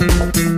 Música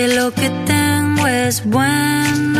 que lo que tengo es bueno.